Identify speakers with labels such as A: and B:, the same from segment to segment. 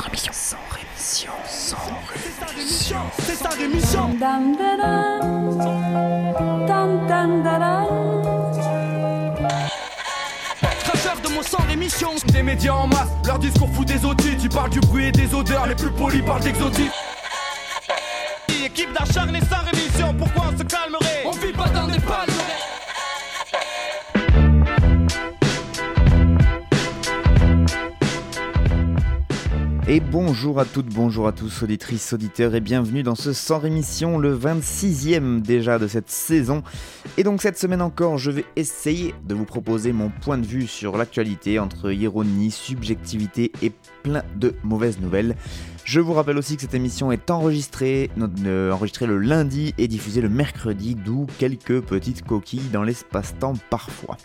A: Sans rémission. Sans rémission. Sans rémission.
B: C'est sa rémission.
C: Dam, dam. Dam,
B: de mon sang rémission. Des médias en masse, leur discours fout des outils. Tu parles du bruit et des odeurs, les plus polis parlent d'exotiques. Équipe d'acharnés sans rémission, pourquoi on se calmerait
D: Et bonjour à toutes, bonjour à tous, auditrices, auditeurs, et bienvenue dans ce Sans Rémission, le 26e déjà de cette saison. Et donc cette semaine encore, je vais essayer de vous proposer mon point de vue sur l'actualité entre ironie, subjectivité et plein de mauvaises nouvelles. Je vous rappelle aussi que cette émission est enregistrée, euh, enregistrée le lundi et diffusée le mercredi, d'où quelques petites coquilles dans l'espace-temps parfois.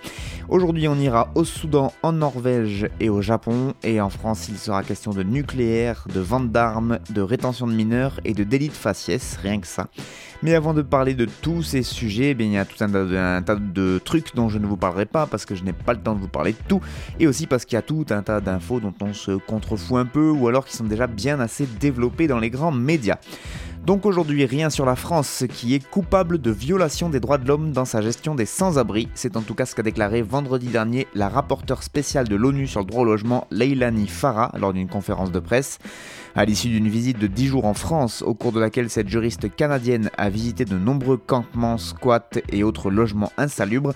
D: Aujourd'hui, on ira au Soudan, en Norvège et au Japon, et en France, il sera question de nucléaire, de vente d'armes, de rétention de mineurs et de délit de faciès, rien que ça. Mais avant de parler de tous ces sujets, eh il y a tout un tas, de, un tas de trucs dont je ne vous parlerai pas parce que je n'ai pas le temps de vous parler de tout, et aussi parce qu'il y a tout un tas d'infos dont on se contrefout un peu, ou alors qui sont déjà bien assez développées dans les grands médias. Donc aujourd'hui, rien sur la France qui est coupable de violation des droits de l'homme dans sa gestion des sans-abri. C'est en tout cas ce qu'a déclaré vendredi dernier la rapporteure spéciale de l'ONU sur le droit au logement, Leilani Farah, lors d'une conférence de presse. À l'issue d'une visite de 10 jours en France, au cours de laquelle cette juriste canadienne a visité de nombreux campements, squats et autres logements insalubres,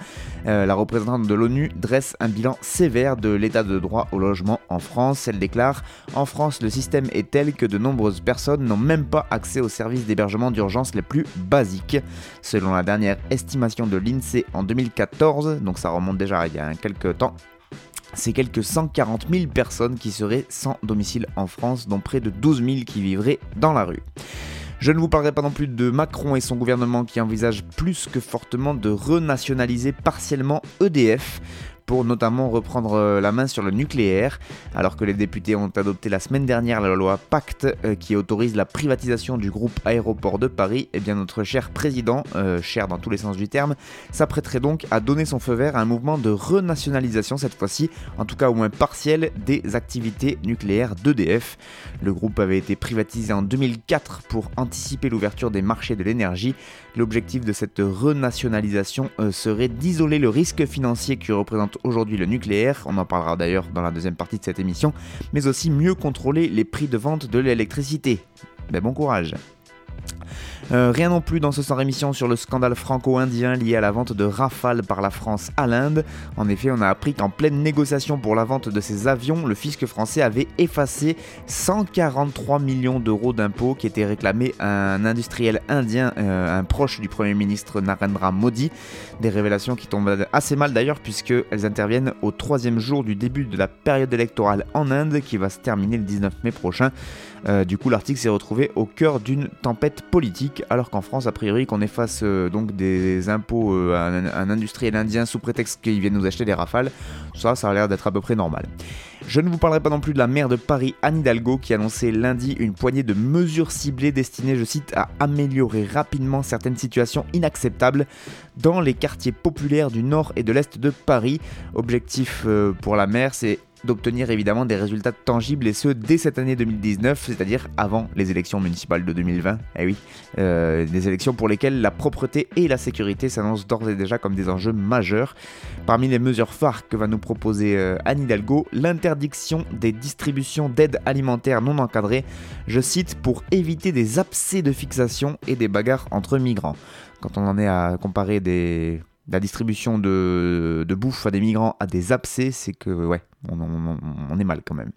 D: euh, la représentante de l'ONU dresse un bilan sévère de l'état de droit au logement en France. Elle déclare En France, le système est tel que de nombreuses personnes n'ont même pas accès aux services d'hébergement d'urgence les plus basiques. Selon la dernière estimation de l'INSEE en 2014, donc ça remonte déjà il y a quelques temps, c'est quelques 140 000 personnes qui seraient sans domicile en France, dont près de 12 000 qui vivraient dans la rue. Je ne vous parlerai pas non plus de Macron et son gouvernement qui envisagent plus que fortement de renationaliser partiellement EDF pour notamment reprendre euh, la main sur le nucléaire, alors que les députés ont adopté la semaine dernière la loi Pacte euh, qui autorise la privatisation du groupe Aéroport de Paris, et eh bien notre cher président, euh, cher dans tous les sens du terme, s'apprêterait donc à donner son feu vert à un mouvement de renationalisation cette fois-ci, en tout cas au moins partiel, des activités nucléaires d'EDF. Le groupe avait été privatisé en 2004 pour anticiper l'ouverture des marchés de l'énergie. L'objectif de cette renationalisation serait d'isoler le risque financier qui représente aujourd'hui le nucléaire, on en parlera d'ailleurs dans la deuxième partie de cette émission, mais aussi mieux contrôler les prix de vente de l'électricité. Mais bon courage euh, rien non plus dans ce sans rémission sur le scandale franco-indien lié à la vente de Rafale par la France à l'Inde. En effet, on a appris qu'en pleine négociation pour la vente de ces avions, le fisc français avait effacé 143 millions d'euros d'impôts qui étaient réclamés à un industriel indien, euh, un proche du Premier ministre Narendra Modi. Des révélations qui tombent assez mal d'ailleurs puisqu'elles interviennent au troisième jour du début de la période électorale en Inde qui va se terminer le 19 mai prochain. Euh, du coup, l'article s'est retrouvé au cœur d'une tempête politique, alors qu'en France, a priori, qu'on efface euh, donc des impôts euh, à un, industriel indien sous prétexte qu'il vient nous acheter des rafales, ça, ça a l'air d'être à peu près normal. Je ne vous parlerai pas non plus de la maire de Paris, Anne Hidalgo, qui annonçait lundi une poignée de mesures ciblées destinées, je cite, à améliorer rapidement certaines situations inacceptables dans les quartiers populaires du nord et de l'est de Paris. Objectif pour la maire, c'est d'obtenir évidemment des résultats tangibles et ce dès cette année 2019, c'est-à-dire avant les élections municipales de 2020. Eh oui, euh, des élections pour lesquelles la propreté et la sécurité s'annoncent d'ores et déjà comme des enjeux majeurs. Parmi les mesures phares que va nous proposer euh, Anne Hidalgo, l'interdiction des distributions d'aide alimentaire non encadrées, je cite, pour éviter des abcès de fixation et des bagarres entre migrants. Quand on en est à comparer des la distribution de, bouffe à des migrants à des abcès, c'est que, ouais, on, est mal quand même.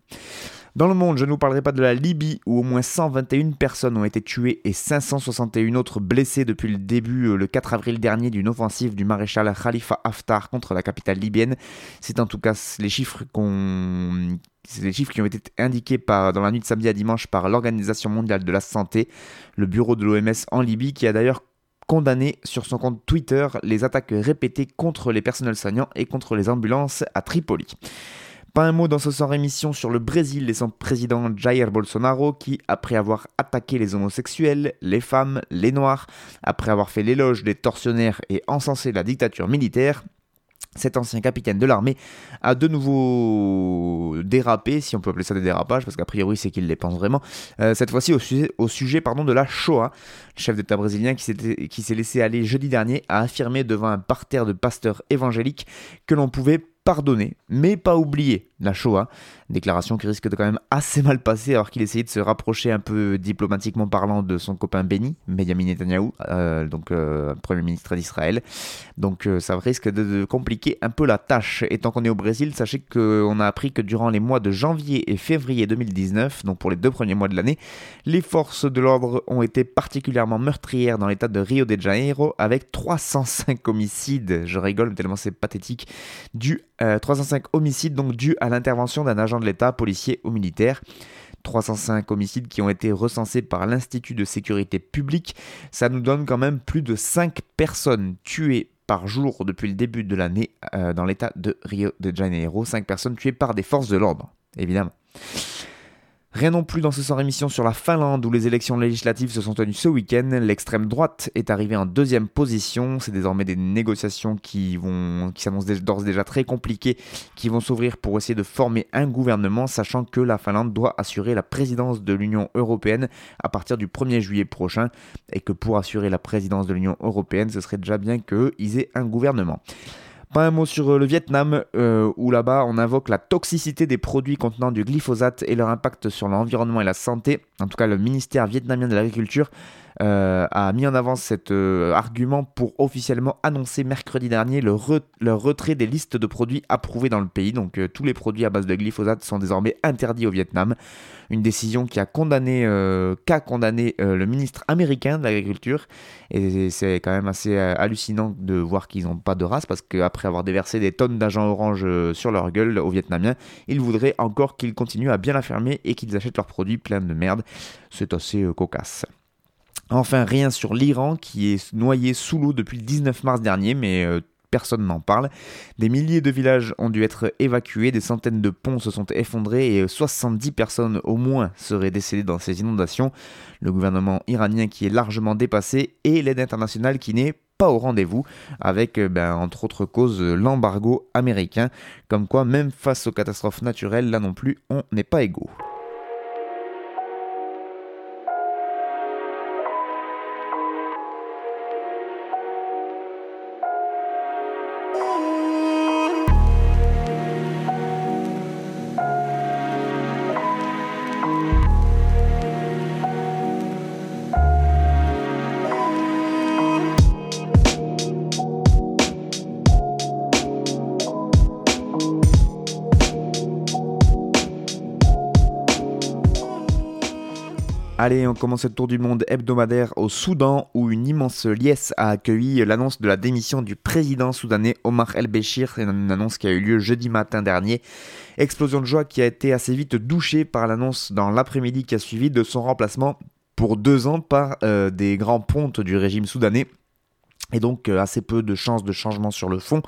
D: Dans le monde, je ne vous parlerai pas de la Libye où au moins 121 personnes ont été tuées et 561 autres blessées depuis le début, euh, le 4 avril dernier, d'une offensive du maréchal Khalifa Haftar contre la capitale libyenne. C'est en tout cas les chiffres qu'on les chiffres qui ont été indiqués par, dans la nuit de samedi à dimanche par l'Organisation mondiale de la santé, le bureau de l'OMS en Libye, qui a d'ailleurs condamné sur son compte Twitter les attaques répétées contre les personnels soignants et contre les ambulances à Tripoli. Pas un mot dans ce sans rémission sur le Brésil et son président Jair Bolsonaro qui, après avoir attaqué les homosexuels, les femmes, les noirs, après avoir fait l'éloge des tortionnaires et encensé la dictature militaire, cet ancien capitaine de l'armée a de nouveau dérapé, si on peut appeler ça des dérapages, parce qu'a priori c'est qu'il les pense vraiment, euh, cette fois-ci au sujet, pardon, de la Shoah. Le chef d'État brésilien qui s'est laissé aller jeudi dernier a affirmé devant un parterre de pasteurs évangéliques que l'on pouvait pardonner, mais pas oublier la Shoah. Déclaration qui risque de quand même assez mal passer alors qu'il essayait de se rapprocher un peu diplomatiquement parlant de son copain Benny, Benjamin Netanyahu, euh, donc euh, Premier ministre d'Israël. Donc euh, ça risque de, compliquer un peu la tâche. Et tant qu'on est au Brésil, sachez qu'on a appris que durant les mois de janvier et février 2019, donc pour les deux premiers mois de l'année, les forces de l'ordre ont été particulièrement meurtrières dans l'état de Rio de Janeiro avec 305 homicides. Je rigole tellement c'est pathétique. Du 305 homicides donc dus à l'intervention d'un agent de l'État, policier ou militaire. 305 homicides qui ont été recensés par l'Institut de sécurité publique. Ça nous donne quand même plus de 5 personnes tuées par jour depuis le début de l'année euh, dans l'état de Rio de Janeiro. 5 personnes tuées par des forces de l'ordre, évidemment. Rien non plus dans ce sans rémission sur la Finlande où les élections législatives se sont tenues ce week-end. L'extrême droite est arrivée en deuxième position. C'est désormais des négociations qui vont, qui s'annoncent d'ores déjà très compliquées, qui vont s'ouvrir pour essayer de former un gouvernement, sachant que la Finlande doit assurer la présidence de l'Union européenne à partir du 1er juillet prochain, et que pour assurer la présidence de l'Union européenne, ce serait déjà bien qu'ils aient un gouvernement. Pas un mot sur euh, le Vietnam, euh, où là-bas on invoque la toxicité des produits contenant du glyphosate et leur impact sur l'environnement et la santé. En tout cas, le ministère vietnamien de l'Agriculture euh, a mis en avant cet euh, argument pour officiellement annoncer mercredi dernier le, retrait des listes de produits approuvés dans le pays. Donc euh, tous les produits à base de glyphosate sont désormais interdits au Vietnam. Une décision qui a condamné, qu'a condamné le ministre américain de l'agriculture. Et c'est quand même assez hallucinant de voir qu'ils n'ont pas de race parce qu'après avoir déversé des tonnes d'agents orange sur leur gueule aux Vietnamiens, ils voudraient encore qu'ils continuent à bien la fermer et qu'ils achètent leurs produits pleins de merde. C'est assez cocasse. Enfin, rien sur l'Iran qui est noyé sous l'eau depuis le 19 mars dernier, mais euh, personne n'en parle. Des milliers de villages ont dû être évacués, des centaines de ponts se sont effondrés et 70 personnes au moins seraient décédées dans ces inondations. Le gouvernement iranien qui est largement dépassé et l'aide internationale qui n'est pas au rendez-vous, avec euh, ben, entre autres causes l'embargo américain, comme quoi même face aux catastrophes naturelles, là non plus, on n'est pas égaux. Allez, on commence le tour du monde hebdomadaire au Soudan où une immense liesse a accueilli l'annonce de la démission du président soudanais Omar el-Béchir. C'est une annonce qui a eu lieu jeudi matin dernier. Explosion de joie qui a été assez vite douchée par l'annonce dans l'après-midi qui a suivi de son remplacement pour deux ans par euh, des grands pontes du régime soudanais. Et donc euh, assez peu de chances de changement sur le fond.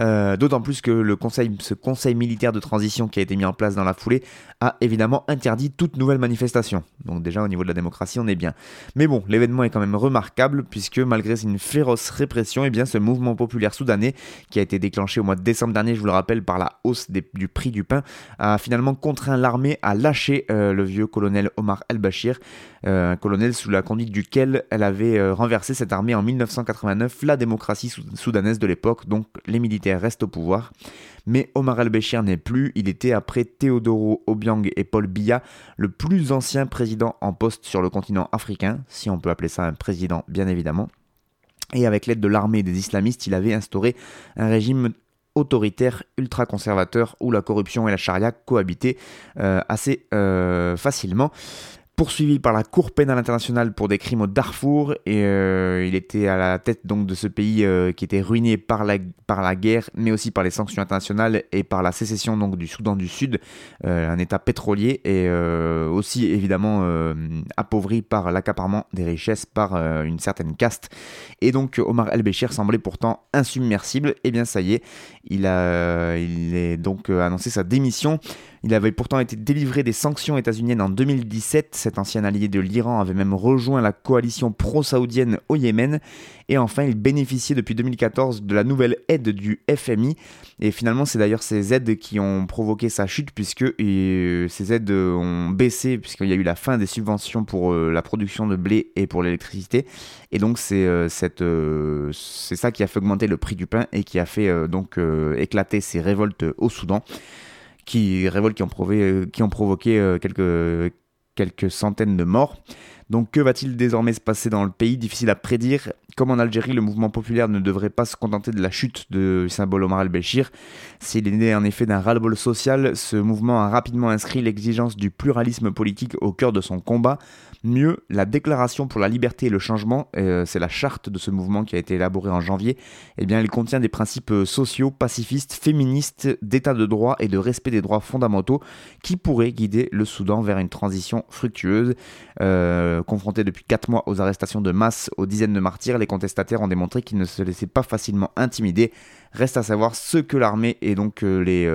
D: Euh, d'autant plus que le conseil, ce conseil militaire de transition qui a été mis en place dans la foulée a évidemment interdit toute nouvelle manifestation. Donc déjà au niveau de la démocratie, on est bien. Mais bon, l'événement est quand même remarquable puisque malgré une féroce répression, et eh bien ce mouvement populaire soudanais qui a été déclenché au mois de décembre dernier, je vous le rappelle, par la hausse du prix du pain, a finalement contraint l'armée à lâcher euh, le vieux colonel Omar el-Bashir, euh, un colonel sous la conduite duquel elle avait renversé cette armée en 1989, la démocratie soudanaise de l'époque, donc les militaires reste au pouvoir. Mais Omar al-Béchir n'est plus, il était après Teodoro Obiang et Paul Biya le plus ancien président en poste sur le continent africain, si on peut appeler ça un président bien évidemment. Et avec l'aide de l'armée des islamistes, il avait instauré un régime autoritaire ultra-conservateur où la corruption et la charia cohabitaient euh, assez euh, facilement poursuivi par la Cour pénale internationale pour des crimes au Darfour et euh, il était à la tête donc de ce pays euh, qui était ruiné par la, guerre mais aussi par les sanctions internationales et par la sécession du Soudan du Sud, euh, un état pétrolier et aussi évidemment appauvri par l'accaparement des richesses par une certaine caste et donc Omar El-Béchir semblait pourtant insubmersible et bien ça y est, il a il est donc annoncé sa démission. Il avait pourtant été délivré des sanctions états-uniennes en 2017 cet ancien allié de l'Iran, avait même rejoint la coalition pro-saoudienne au Yémen. Et enfin, il bénéficiait depuis 2014 de la nouvelle aide du FMI. Et finalement, c'est d'ailleurs ces aides qui ont provoqué sa chute, puisque euh, ces aides ont baissé, puisqu'il y a eu la fin des subventions pour euh, la production de blé et pour l'électricité. Et donc, c'est euh, c'est ça qui a fait augmenter le prix du pain et qui a fait donc éclater ces révoltes au Soudan. Qui, qui ont, qui ont provoqué quelques, centaines de morts. Donc que va-t-il désormais se passer dans le pays? Difficile à prédire. Comme en Algérie, le mouvement populaire ne devrait pas se contenter de la chute de symbole Omar el-Béchir. S'il est né en effet d'un ras-le-bol social, ce mouvement a rapidement inscrit l'exigence du pluralisme politique au cœur de son combat Mieux, la déclaration pour la liberté et le changement, euh, c'est la charte de ce mouvement qui a été élaborée en janvier, eh bien, elle contient des principes sociaux, pacifistes, féministes, d'état de droit et de respect des droits fondamentaux qui pourraient guider le Soudan vers une transition fructueuse. Euh, confrontés depuis 4 mois aux arrestations de masse, aux dizaines de martyrs, les contestataires ont démontré qu'ils ne se laissaient pas facilement intimider. Reste à savoir ce que l'armée et donc euh, les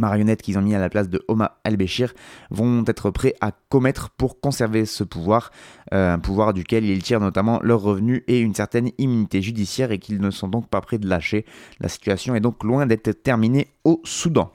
D: marionnettes qu'ils ont mis à la place de Omar el-Béchir vont être prêts à commettre pour conserver ce pouvoir, euh, un pouvoir duquel ils tirent notamment leurs revenus et une certaine immunité judiciaire et qu'ils ne sont donc pas prêts de lâcher. La situation est donc loin d'être terminée au Soudan.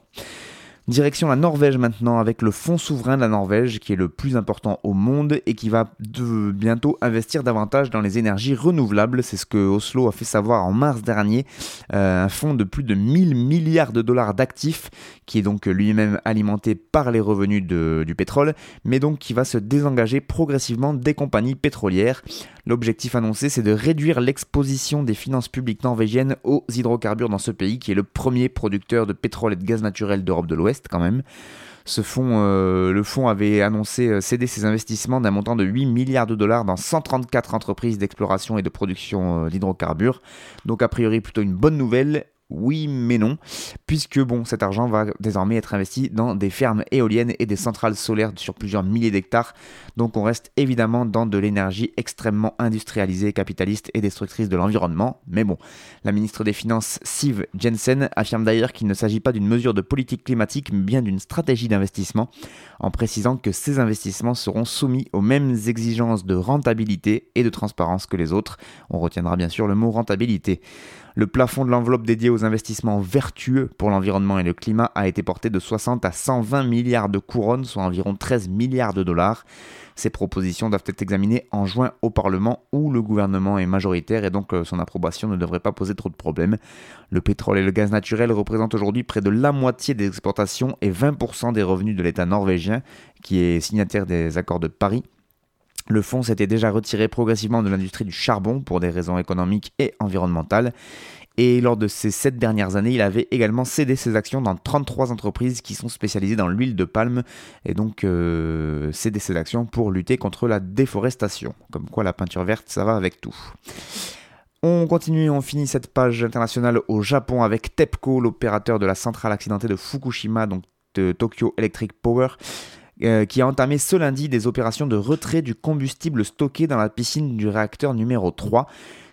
D: Direction la Norvège maintenant avec le fonds souverain de la Norvège qui est le plus important au monde et qui va bientôt investir davantage dans les énergies renouvelables. C'est ce que Oslo a fait savoir en mars dernier. Euh, un fonds de plus de 1000 milliards de dollars d'actifs qui est donc lui-même alimenté par les revenus du pétrole mais donc qui va se désengager progressivement des compagnies pétrolières. L'objectif annoncé, c'est de réduire l'exposition des finances publiques norvégiennes aux hydrocarbures dans ce pays qui est le premier producteur de pétrole et de gaz naturel d'Europe de l'Ouest quand même. Ce fonds, euh, le fonds avait annoncé euh, céder ses investissements d'un montant de 8 milliards de dollars dans 134 entreprises d'exploration et de production euh, d'hydrocarbures. Donc a priori plutôt une bonne nouvelle oui, mais non, puisque bon, cet argent va désormais être investi dans des fermes éoliennes et des centrales solaires sur plusieurs milliers d'hectares. Donc on reste évidemment dans de l'énergie extrêmement industrialisée, capitaliste et destructrice de l'environnement. Mais bon, la ministre des Finances, Siv Jensen, affirme d'ailleurs qu'il ne s'agit pas d'une mesure de politique climatique, mais bien d'une stratégie d'investissement, en précisant que ces investissements seront soumis aux mêmes exigences de rentabilité et de transparence que les autres. On retiendra bien sûr le mot rentabilité. Le plafond de l'enveloppe dédiée aux investissements vertueux pour l'environnement et le climat a été porté de 60 à 120 milliards de couronnes, soit environ 13 milliards de dollars. Ces propositions doivent être examinées en juin au Parlement où le gouvernement est majoritaire et donc euh, son approbation ne devrait pas poser trop de problèmes. Le pétrole et le gaz naturel représentent aujourd'hui près de la moitié des exportations et 20% des revenus de l'État norvégien qui est signataire des accords de Paris. Le fonds s'était déjà retiré progressivement de l'industrie du charbon pour des raisons économiques et environnementales. Et lors de ces sept dernières années, il avait également cédé ses actions dans 33 entreprises qui sont spécialisées dans l'huile de palme et donc euh, cédé ses actions pour lutter contre la déforestation. Comme quoi la peinture verte, ça va avec tout. On continue, on finit cette page internationale au Japon avec TEPCO, l'opérateur de la centrale accidentée de Fukushima, donc Tokyo Electric Power. Euh, qui a entamé ce lundi des opérations de retrait du combustible stocké dans la piscine du réacteur numéro 3.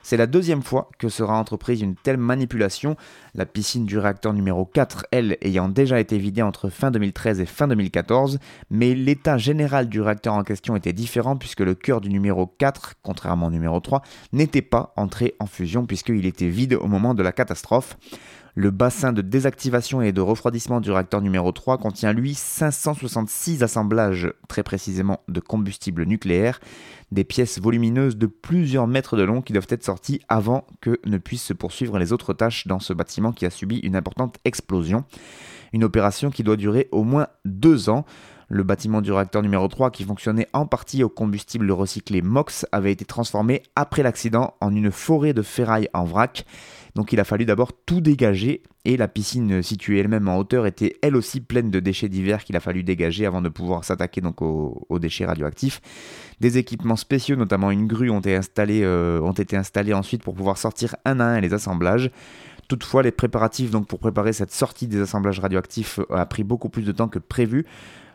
D: C'est la deuxième fois que sera entreprise une telle manipulation, la piscine du réacteur numéro 4, elle, ayant déjà été vidée entre fin 2013 et fin 2014, mais l'état général du réacteur en question était différent puisque le cœur du numéro 4, contrairement au numéro 3, n'était pas entré en fusion puisqu'il était vide au moment de la catastrophe. Le bassin de désactivation et de refroidissement du réacteur numéro 3 contient lui 566 assemblages très précisément de combustible nucléaire, des pièces volumineuses de plusieurs mètres de long qui doivent être sorties avant que ne puissent se poursuivre les autres tâches dans ce bâtiment qui a subi une importante explosion. Une opération qui doit durer au moins deux ans. Le bâtiment du réacteur numéro 3, qui fonctionnait en partie au combustible recyclé MOX, avait été transformé après l'accident en une forêt de ferraille en vrac. Donc il a fallu d'abord tout dégager et la piscine située elle-même en hauteur était elle aussi pleine de déchets divers qu'il a fallu dégager avant de pouvoir s'attaquer donc aux, déchets radioactifs. Des équipements spéciaux, notamment une grue, ont été, installés, euh, ont été installés ensuite pour pouvoir sortir un à un les assemblages. Toutefois, les préparatifs donc pour préparer cette sortie des assemblages radioactifs a pris beaucoup plus de temps que prévu.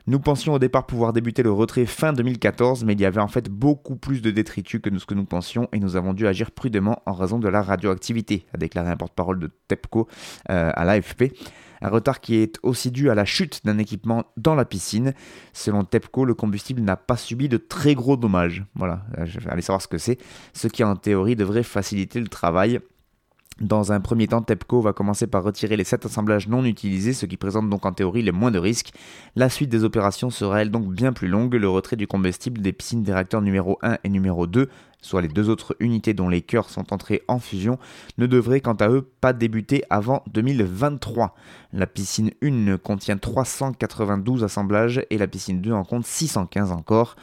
D: Nous pensions au départ pouvoir débuter le retrait fin 2014, mais il y avait en fait beaucoup plus de détritus que ce que nous pensions et nous avons dû agir prudemment en raison de la radioactivité, a déclaré un porte-parole de TEPCO euh, à l'AFP. Un retard qui est aussi dû à la chute d'un équipement dans la piscine. Selon TEPCO, le combustible n'a pas subi de très gros dommages. Voilà, allez savoir ce que c'est, ce qui en théorie devrait faciliter le travail. Dans un premier temps, TEPCO va commencer par retirer les 7 assemblages non utilisés, ce qui présente donc en théorie les moins de risques. La suite des opérations sera elle donc bien plus longue. Le retrait du combustible des piscines des réacteurs numéro 1 et numéro 2, soit les deux autres unités dont les cœurs sont entrés en fusion, ne devrait quant à eux pas débuter avant 2023. La piscine 1 contient 392 assemblages et la piscine 2 en compte 615 encore.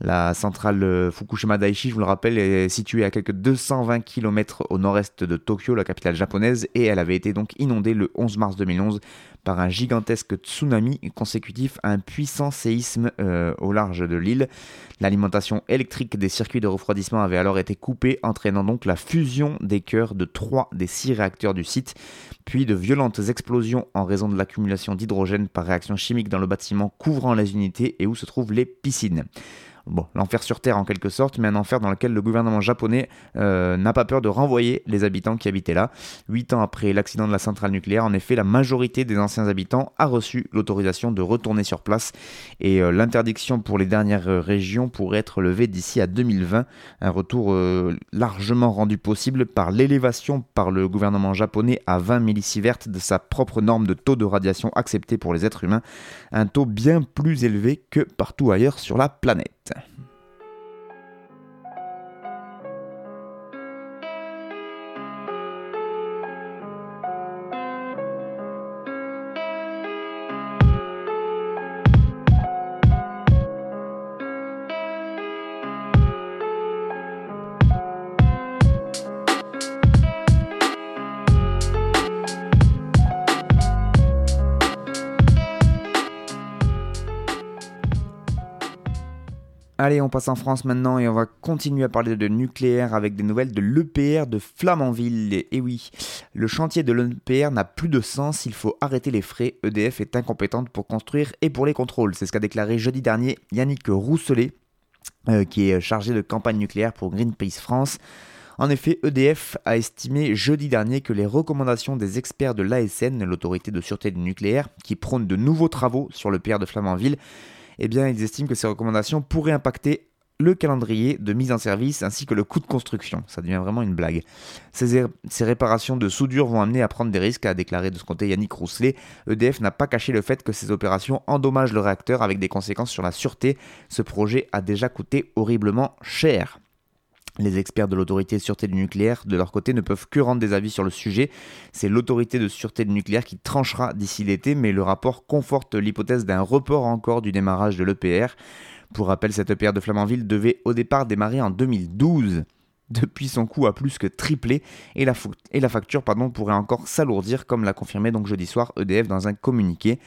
D: La centrale euh, Fukushima Daiichi, je vous le rappelle, est située à quelques 220 km au nord-est de Tokyo, la capitale japonaise, et elle avait été donc inondée le 11 mars 2011 par un gigantesque tsunami consécutif à un puissant séisme euh, au large de l'île. L'alimentation électrique des circuits de refroidissement avait alors été coupée, entraînant donc la fusion des cœurs de trois des six réacteurs du site, puis de violentes explosions en raison de l'accumulation d'hydrogène par réaction chimique dans le bâtiment couvrant les unités et où se trouvent les piscines. Bon, l'enfer sur Terre en quelque sorte, mais un enfer dans lequel le gouvernement japonais euh, n'a pas peur de renvoyer les habitants qui habitaient là. Huit ans après l'accident de la centrale nucléaire, en effet, la majorité des anciens habitants a reçu l'autorisation de retourner sur place et euh, l'interdiction pour les dernières euh, régions pourrait être levée d'ici à 2020. Un retour largement rendu possible par l'élévation par le gouvernement japonais à 20 millisieverts de sa propre norme de taux de radiation acceptée pour les êtres humains, un taux bien plus élevé que partout ailleurs sur la planète. Neyse. Allez, on passe en France maintenant et on va continuer à parler de nucléaire avec des nouvelles de l'EPR de Flamanville. Et oui, le chantier de l'EPR n'a plus de sens, il faut arrêter les frais. EDF est incompétente pour construire et pour les contrôles. C'est ce qu'a déclaré jeudi dernier Yannick Rousselet, euh, qui est chargé de campagne nucléaire pour Greenpeace France. En effet, EDF a estimé jeudi dernier que les recommandations des experts de l'ASN, l'autorité de sûreté du nucléaire, qui prône de nouveaux travaux sur le PR de Flamanville, eh bien, ils estiment que ces recommandations pourraient impacter le calendrier de mise en service ainsi que le coût de construction. Ça devient vraiment une blague. Ces, réparations de soudure vont amener à prendre des risques, a déclaré de ce côté Yannick Rousselet. EDF n'a pas caché le fait que ces opérations endommagent le réacteur avec des conséquences sur la sûreté. Ce projet a déjà coûté horriblement cher. Les experts de l'autorité de sûreté du nucléaire, de leur côté, ne peuvent que rendre des avis sur le sujet. C'est l'autorité de sûreté du nucléaire qui tranchera d'ici l'été, mais le rapport conforte l'hypothèse d'un report encore du démarrage de l'EPR. Pour rappel, cette EPR de Flamanville devait au départ démarrer en 2012. Depuis, son coût a plus que triplé et la, facture pourrait encore s'alourdir, comme l'a confirmé donc jeudi soir EDF dans un communiqué.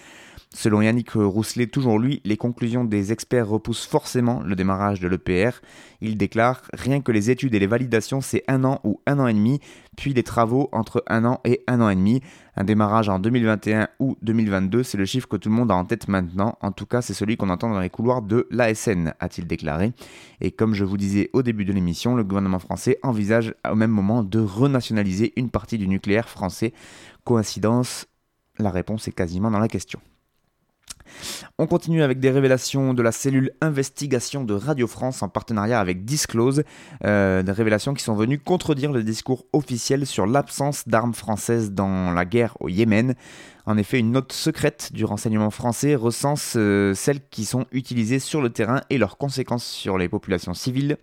D: Selon Yannick Rousselet, toujours lui, les conclusions des experts repoussent forcément le démarrage de l'EPR. Il déclare Rien que les études et les validations, c'est un an ou un an et demi, puis les travaux entre un an et un an et demi. Un démarrage en 2021 ou 2022, c'est le chiffre que tout le monde a en tête maintenant. En tout cas, c'est celui qu'on entend dans les couloirs de l'ASN, a-t-il déclaré. Et comme je vous disais au début de l'émission, le gouvernement français envisage au même moment de renationaliser une partie du nucléaire français. Coïncidence? La réponse est quasiment dans la question. On continue avec des révélations de la cellule investigation de Radio France en partenariat avec Disclose, euh, des révélations qui sont venues contredire le discours officiel sur l'absence d'armes françaises dans la guerre au Yémen. En effet, une note secrète du renseignement français recense euh, celles qui sont utilisées sur le terrain et leurs conséquences sur les populations civiles.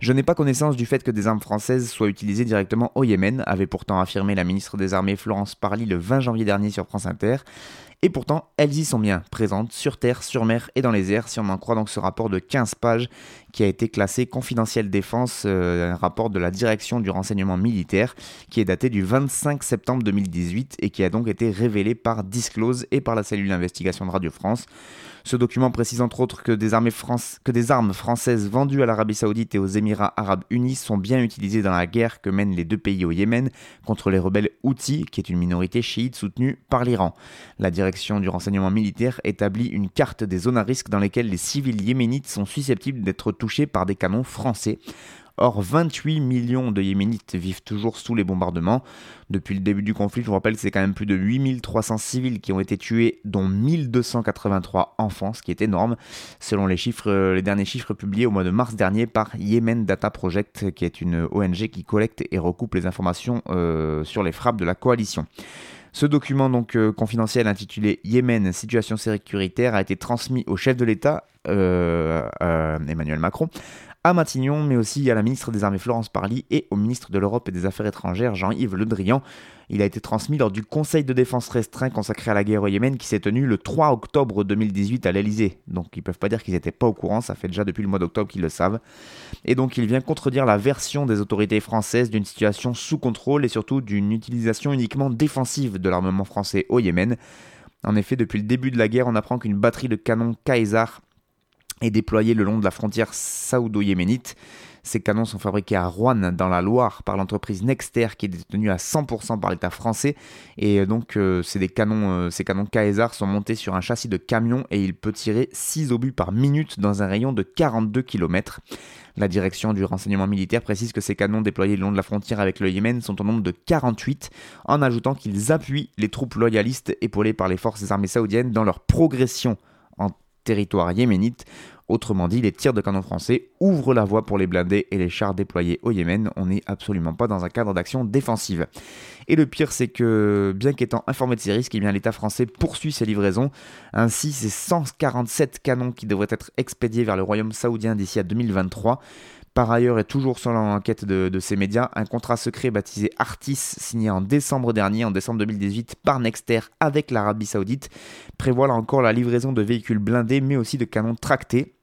D: Je n'ai pas connaissance du fait que des armes françaises soient utilisées directement au Yémen, avait pourtant affirmé la ministre des Armées Florence Parly le 20 janvier dernier sur France Inter. Et pourtant, elles y sont bien présentes, sur terre, sur mer et dans les airs, si on en croit donc ce rapport de 15 pages qui a été classé confidentiel défense, euh, un rapport de la direction du renseignement militaire, qui est daté du 25 septembre 2018 et qui a donc été révélé par Disclose et par la cellule d'investigation de Radio France. Ce document précise entre autres que des, armes françaises vendues à l'Arabie Saoudite et aux Émirats Arabes Unis sont bien utilisées dans la guerre que mènent les deux pays au Yémen contre les rebelles Houthis, qui est une minorité chiite soutenue par l'Iran. La direction du renseignement militaire établit une carte des zones à risque dans lesquelles les civils yéménites sont susceptibles d'être touchés par des canons français. Or, 28 millions de Yéménites vivent toujours sous les bombardements. Depuis le début du conflit, je vous rappelle que c'est quand même plus de 8300 civils qui ont été tués, dont 1283 enfants, ce qui est énorme, selon les, chiffres, les derniers chiffres publiés au mois de mars dernier par Yemen Data Project, qui est une ONG qui collecte et recoupe les informations euh, sur les frappes de la coalition. Ce document donc euh, confidentiel intitulé Yémen, situation sécuritaire a été transmis au chef de l'État, euh, Emmanuel Macron, à Matignon, mais aussi à la ministre des Armées Florence Parly et au ministre de l'Europe et des Affaires étrangères Jean-Yves Le Drian. Il a été transmis lors du Conseil de défense restreint consacré à la guerre au Yémen qui s'est tenu le 3 octobre 2018 à l'Elysée. Donc ils peuvent pas dire qu'ils n'étaient pas au courant, ça fait déjà depuis le mois d'octobre qu'ils le savent. Et donc il vient contredire la version des autorités françaises d'une situation sous contrôle et surtout d'une utilisation uniquement défensive de l'armement français au Yémen. En effet, depuis le début de la guerre, on apprend qu'une batterie de canons Kaysar est déployé le long de la frontière saoudo-yéménite. Ces canons sont fabriqués à Rouen, dans la Loire, par l'entreprise Nexter, qui est détenue à 100% par l'État français. Et euh, donc, euh, des canons, euh, ces canons Caesar sont montés sur un châssis de camion et il peut tirer 6 obus par minute dans un rayon de 42 km. La direction du renseignement militaire précise que ces canons déployés le long de la frontière avec le Yémen sont au nombre de 48, en ajoutant qu'ils appuient les troupes loyalistes épaulées par les forces armées saoudiennes dans leur progression en territoire yéménite. Autrement dit, les tirs de canon français ouvrent la voie pour les blindés et les chars déployés au Yémen. On n'est absolument pas dans un cadre d'action défensive. Et le pire, c'est que, bien qu'étant informé de ces risques, eh l'État français poursuit ses livraisons. Ainsi, ces 147 canons qui devraient être expédiés vers le royaume saoudien d'ici à 2023 par ailleurs, et toujours selon l'enquête de, ces médias, un contrat secret baptisé Artis, signé en décembre dernier, en décembre 2018, par Nexter avec l'Arabie Saoudite, prévoit là encore la livraison de véhicules blindés, mais aussi de canons tractés.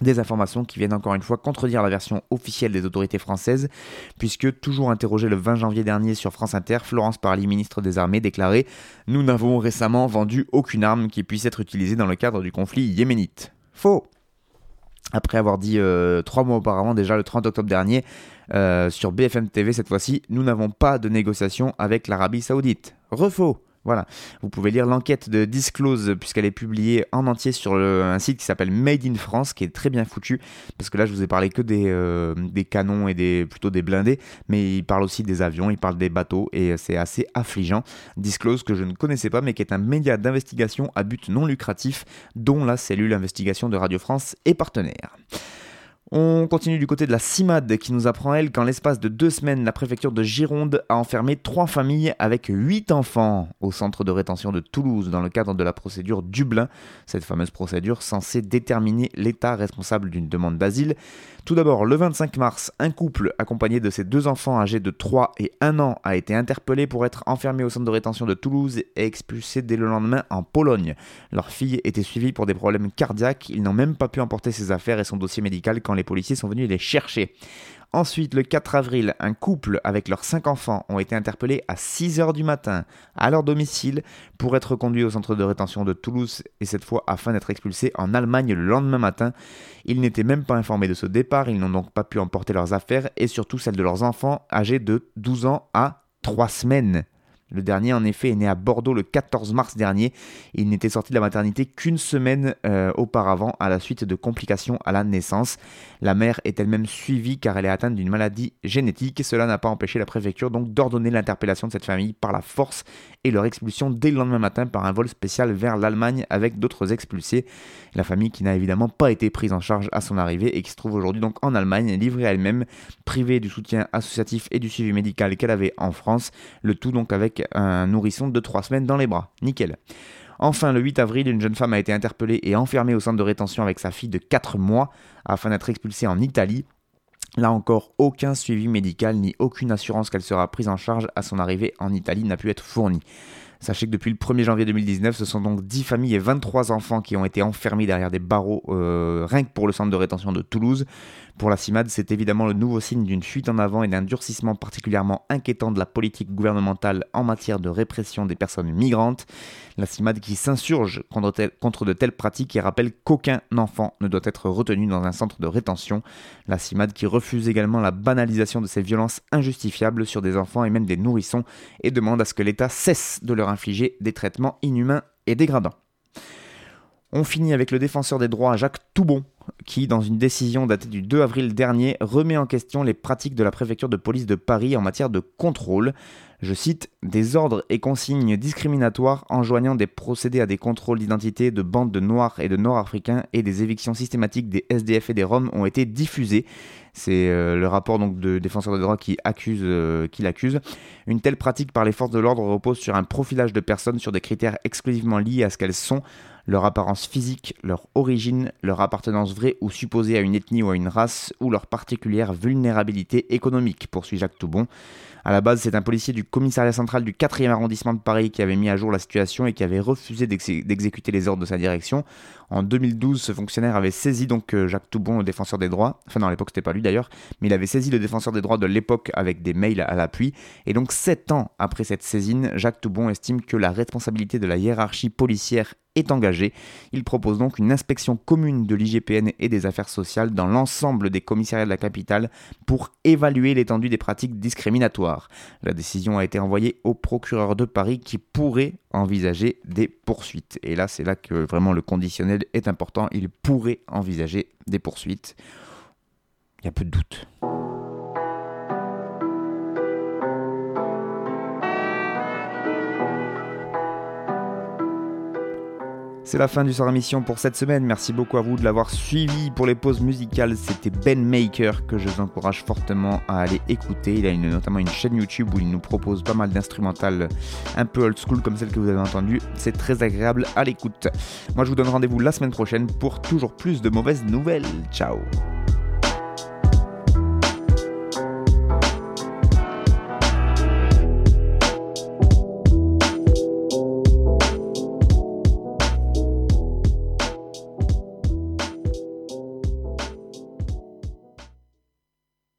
D: Des informations qui viennent encore une fois contredire la version officielle des autorités françaises, puisque, toujours interrogé le 20 janvier dernier sur France Inter, Florence Parly, ministre des Armées, déclarait Nous n'avons récemment vendu aucune arme qui puisse être utilisée dans le cadre du conflit yéménite. Faux après avoir dit euh, trois mois auparavant, déjà le 30 octobre dernier, euh, sur BFM TV cette fois-ci, nous n'avons pas de négociation avec l'Arabie Saoudite. Refaux voilà, vous pouvez lire l'enquête de Disclose puisqu'elle est publiée en entier sur un site qui s'appelle Made in France, qui est très bien foutu, parce que là je vous ai parlé que des, euh, des canons et des, plutôt des blindés, mais il parle aussi des avions, il parle des bateaux, et c'est assez affligeant. Disclose que je ne connaissais pas, mais qui est un média d'investigation à but non lucratif, dont la cellule investigation de Radio France est partenaire. On continue du côté de la CIMAD qui nous apprend, elle, qu'en l'espace de deux semaines, la préfecture de Gironde a enfermé trois familles avec huit enfants au centre de rétention de Toulouse dans le cadre de la procédure Dublin, cette fameuse procédure censée déterminer l'État responsable d'une demande d'asile. Tout d'abord, le 25 mars, un couple accompagné de ses deux enfants âgés de 3 et 1 an a été interpellé pour être enfermé au centre de rétention de Toulouse et expulsé dès le lendemain en Pologne. Leur fille était suivie pour des problèmes cardiaques, ils n'ont même pas pu emporter ses affaires et son dossier médical quand les policiers sont venus les chercher. Ensuite, le 4 avril, un couple avec leurs 5 enfants ont été interpellés à 6h du matin à leur domicile pour être conduits au centre de rétention de Toulouse et cette fois afin d'être expulsés en Allemagne le lendemain matin. Ils n'étaient même pas informés de ce départ, ils n'ont donc pas pu emporter leurs affaires et surtout celles de leurs enfants âgés de 12 ans à 3 semaines. Le dernier, en effet, est né à Bordeaux le 14 mars dernier. Il n'était sorti de la maternité qu'une semaine euh, auparavant à la suite de complications à la naissance. La mère est elle-même suivie car elle est atteinte d'une maladie génétique. Cela n'a pas empêché la préfecture donc d'ordonner l'interpellation de cette famille par la force et leur expulsion dès le lendemain matin par un vol spécial vers l'Allemagne avec d'autres expulsés. La famille qui n'a évidemment pas été prise en charge à son arrivée et qui se trouve aujourd'hui donc en Allemagne, livrée à elle-même, privée du soutien associatif et du suivi médical qu'elle avait en France, le tout donc avec un nourrisson de 3 semaines dans les bras. Nickel. Enfin, le 8 avril, une jeune femme a été interpellée et enfermée au centre de rétention avec sa fille de 4 mois afin d'être expulsée en Italie. Là encore, aucun suivi médical ni aucune assurance qu'elle sera prise en charge à son arrivée en Italie n'a pu être fournie. Sachez que depuis le 1er janvier 2019, ce sont donc 10 familles et 23 enfants qui ont été enfermés derrière des barreaux euh, rien que pour le centre de rétention de Toulouse. Pour la CIMAD, c'est évidemment le nouveau signe d'une fuite en avant et d'un durcissement particulièrement inquiétant de la politique gouvernementale en matière de répression des personnes migrantes. La CIMAD qui s'insurge contre, de telles pratiques et rappelle qu'aucun enfant ne doit être retenu dans un centre de rétention. La CIMAD qui refuse également la banalisation de ces violences injustifiables sur des enfants et même des nourrissons et demande à ce que l'État cesse de leur infliger des traitements inhumains et dégradant. On finit avec le défenseur des droits Jacques Toubon, qui, dans une décision datée du 2 avril dernier, remet en question les pratiques de la préfecture de police de Paris en matière de contrôle. Je cite Des ordres et consignes discriminatoires enjoignant des procédés à des contrôles d'identité de bandes de Noirs et de Nord-Africains et des évictions systématiques des SDF et des Roms ont été diffusés. C'est euh, le rapport donc de défenseur des droits qui accuse, euh, qui l'accuse. Une telle pratique par les forces de l'ordre repose sur un profilage de personnes sur des critères exclusivement liés à ce qu'elles sont, leur apparence physique, leur origine, leur appartenance vraie ou supposée à une ethnie ou à une race, ou leur particulière vulnérabilité économique, poursuit Jacques Toubon. À la base, c'est un policier du commissariat central du 4e arrondissement de Paris qui avait mis à jour la situation et qui avait refusé d'exécuter les ordres de sa direction. En 2012, ce fonctionnaire avait saisi donc euh, Jacques Toubon, le défenseur des droits. Enfin, non, à l'époque, c'était pas lui d'ailleurs, mais il avait saisi le défenseur des droits de l'époque avec des mails à l'appui. Et donc, sept ans après cette saisine, Jacques Toubon estime que la responsabilité de la hiérarchie policière est engagé. Il propose donc une inspection commune de l'IGPN et des affaires sociales dans l'ensemble des commissariats de la capitale pour évaluer l'étendue des pratiques discriminatoires. La décision a été envoyée au procureur de Paris qui pourrait envisager des poursuites. Et là, c'est là que vraiment le conditionnel est important. Il pourrait envisager des poursuites. Il y a peu de doute. C'est la fin du soir émission pour cette semaine. Merci beaucoup à vous de l'avoir suivi. Pour les pauses musicales, c'était Ben Maker que je vous encourage fortement à aller écouter. Il a notamment une chaîne YouTube où il nous propose pas mal d'instrumentales un peu old school comme celle que vous avez entendue. C'est très agréable à l'écoute. Moi, je vous donne rendez-vous la semaine prochaine pour toujours plus de mauvaises nouvelles. Ciao